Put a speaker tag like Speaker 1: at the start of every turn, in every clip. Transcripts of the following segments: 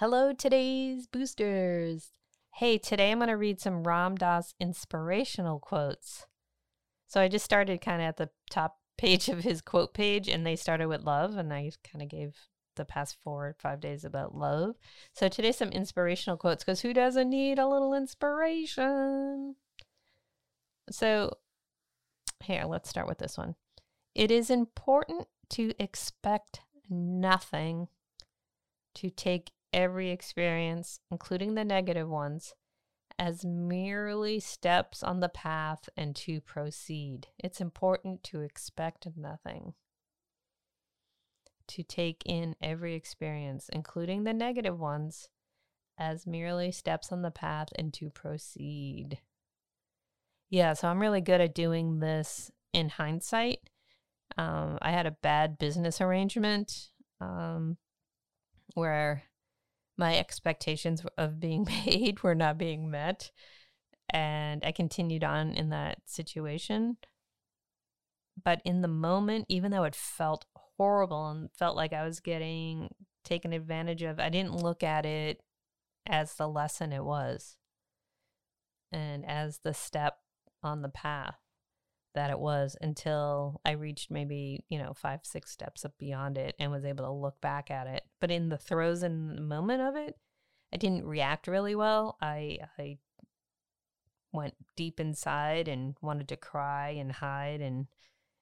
Speaker 1: Hello, today's boosters. Hey, today I'm going to read some Ram Dass inspirational quotes. So I just started kind of at the top page of his quote page, and they started with love, and I kind of gave the past four or five days about love. So today, some inspirational quotes because who doesn't need a little inspiration? So, here, let's start with this one. It is important to expect nothing, to take every experience, including the negative ones, as merely steps on the path and to proceed. It's important to expect nothing, to take in every experience, including the negative ones, as merely steps on the path and to proceed. Yeah, so I'm really good at doing this in hindsight. Um, I had a bad business arrangement um, where my expectations of being paid were not being met. And I continued on in that situation. But in the moment, even though it felt horrible and felt like I was getting taken advantage of, I didn't look at it as the lesson it was and as the step on the path that it was until I reached maybe, you know, five, six steps up beyond it and was able to look back at it. But in the throes and the moment of it, I didn't react really well. I I went deep inside and wanted to cry and hide and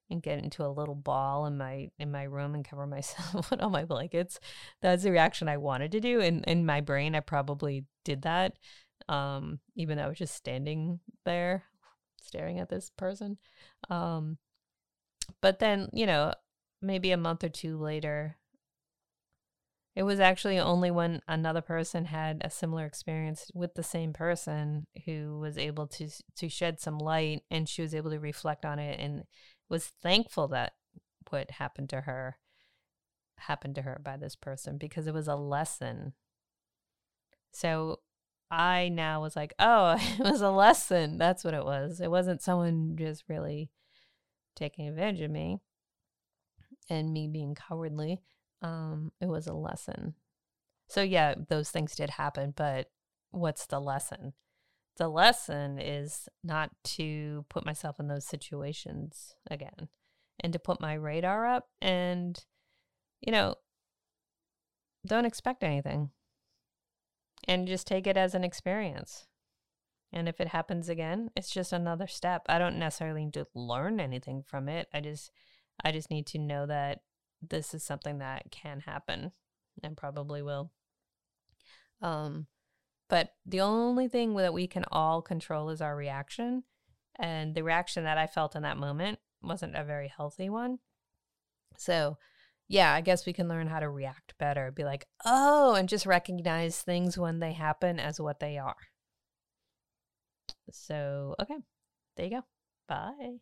Speaker 1: and get into a little ball in my in my room and cover myself with all my blankets. That's the reaction I wanted to do. And in my brain I probably did that. Um, even though I was just standing there staring at this person. Um, but then, you know, maybe a month or two later, it was actually only when another person had a similar experience with the same person who was able to to shed some light and she was able to reflect on it and was thankful that what happened to her happened to her by this person because it was a lesson. So I now was like, oh, it was a lesson. That's what it was. It wasn't someone just really taking advantage of me and me being cowardly. Um, it was a lesson. So yeah, those things did happen, but what's the lesson? The lesson is not to put myself in those situations again and to put my radar up and you know, don't expect anything and just take it as an experience. And if it happens again, it's just another step. I don't necessarily need to learn anything from it. I just I just need to know that this is something that can happen and probably will. Um but the only thing that we can all control is our reaction. And the reaction that I felt in that moment wasn't a very healthy one. So yeah, I guess we can learn how to react better. Be like, oh, and just recognize things when they happen as what they are. So, okay, there you go. Bye.